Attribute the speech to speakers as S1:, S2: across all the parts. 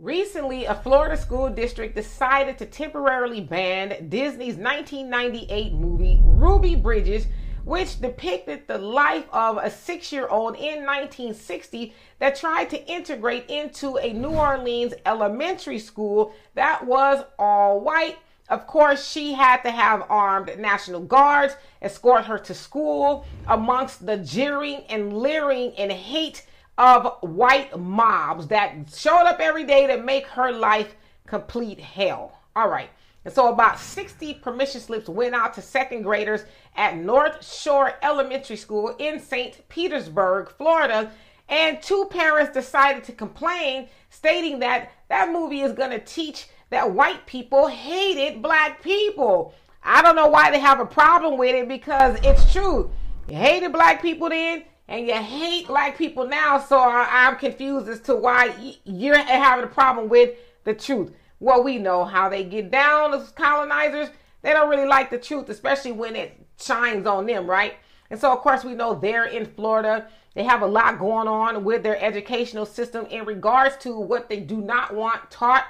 S1: Recently, a Florida school district decided to temporarily ban Disney's 1998 movie Ruby Bridges, which depicted the life of a six year old in 1960 that tried to integrate into a New Orleans elementary school that was all white. Of course, she had to have armed National Guards escort her to school amongst the jeering and leering and hate of white mobs that showed up every day to make her life complete hell. All right. And so about 60 permission slips went out to second graders at North Shore Elementary School in St. Petersburg, Florida. And two parents decided to complain, stating that that movie is going to teach that white people hated black people. I don't know why they have a problem with it because it's true. You hated black people then, and you hate black people now. So I, am confused as to why you're having a problem with the truth. Well, we know how they get down as colonizers. They don't really like the truth, especially when it shines on them, right? And so, of course, we know they're in Florida. They have a lot going on with their educational system in regards to what they do not want taught.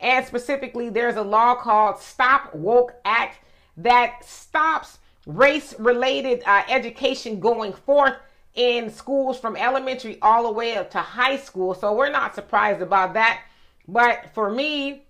S1: And specifically, there's a law called Stop Woke Act that stops race related uh, education going forth in schools from elementary all the way up to high school. So we're not surprised about that. But for me,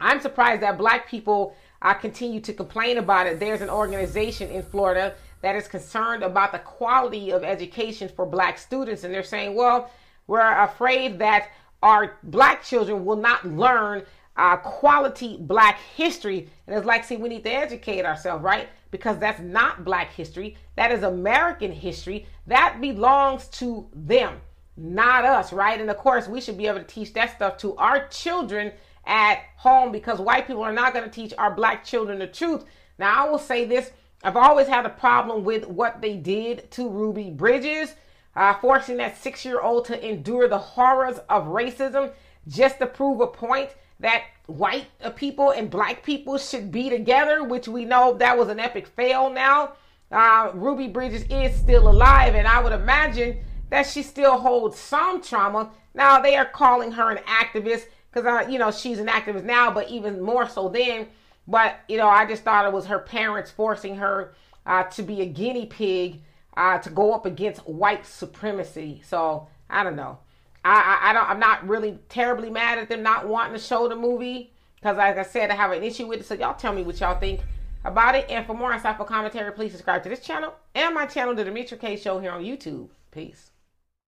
S1: I'm surprised that black people uh, continue to complain about it. There's an organization in Florida that is concerned about the quality of education for black students. And they're saying, well, we're afraid that our black children will not learn uh, quality black history. And it's like, see, we need to educate ourselves, right? Because that's not black history. That is American history. That belongs to them, not us, right? And of course, we should be able to teach that stuff to our children at home because white people are not going to teach our black children the truth. Now, I will say this I've always had a problem with what they did to Ruby Bridges, uh, forcing that six year old to endure the horrors of racism just to prove a point that white people and black people should be together, which we know that was an epic fail now. Uh, Ruby Bridges is still alive, and I would imagine that she still holds some trauma. Now, they are calling her an activist because, uh, you know, she's an activist now, but even more so then. But, you know, I just thought it was her parents forcing her uh, to be a guinea pig uh, to go up against white supremacy. So, I don't know. I, I, I don't. I'm not really terribly mad at them not wanting to show the movie because, like I said, I have an issue with it. So y'all tell me what y'all think about it. And for more insightful commentary, please subscribe to this channel and my channel, The Demetra Kaye Show, here on YouTube. Peace.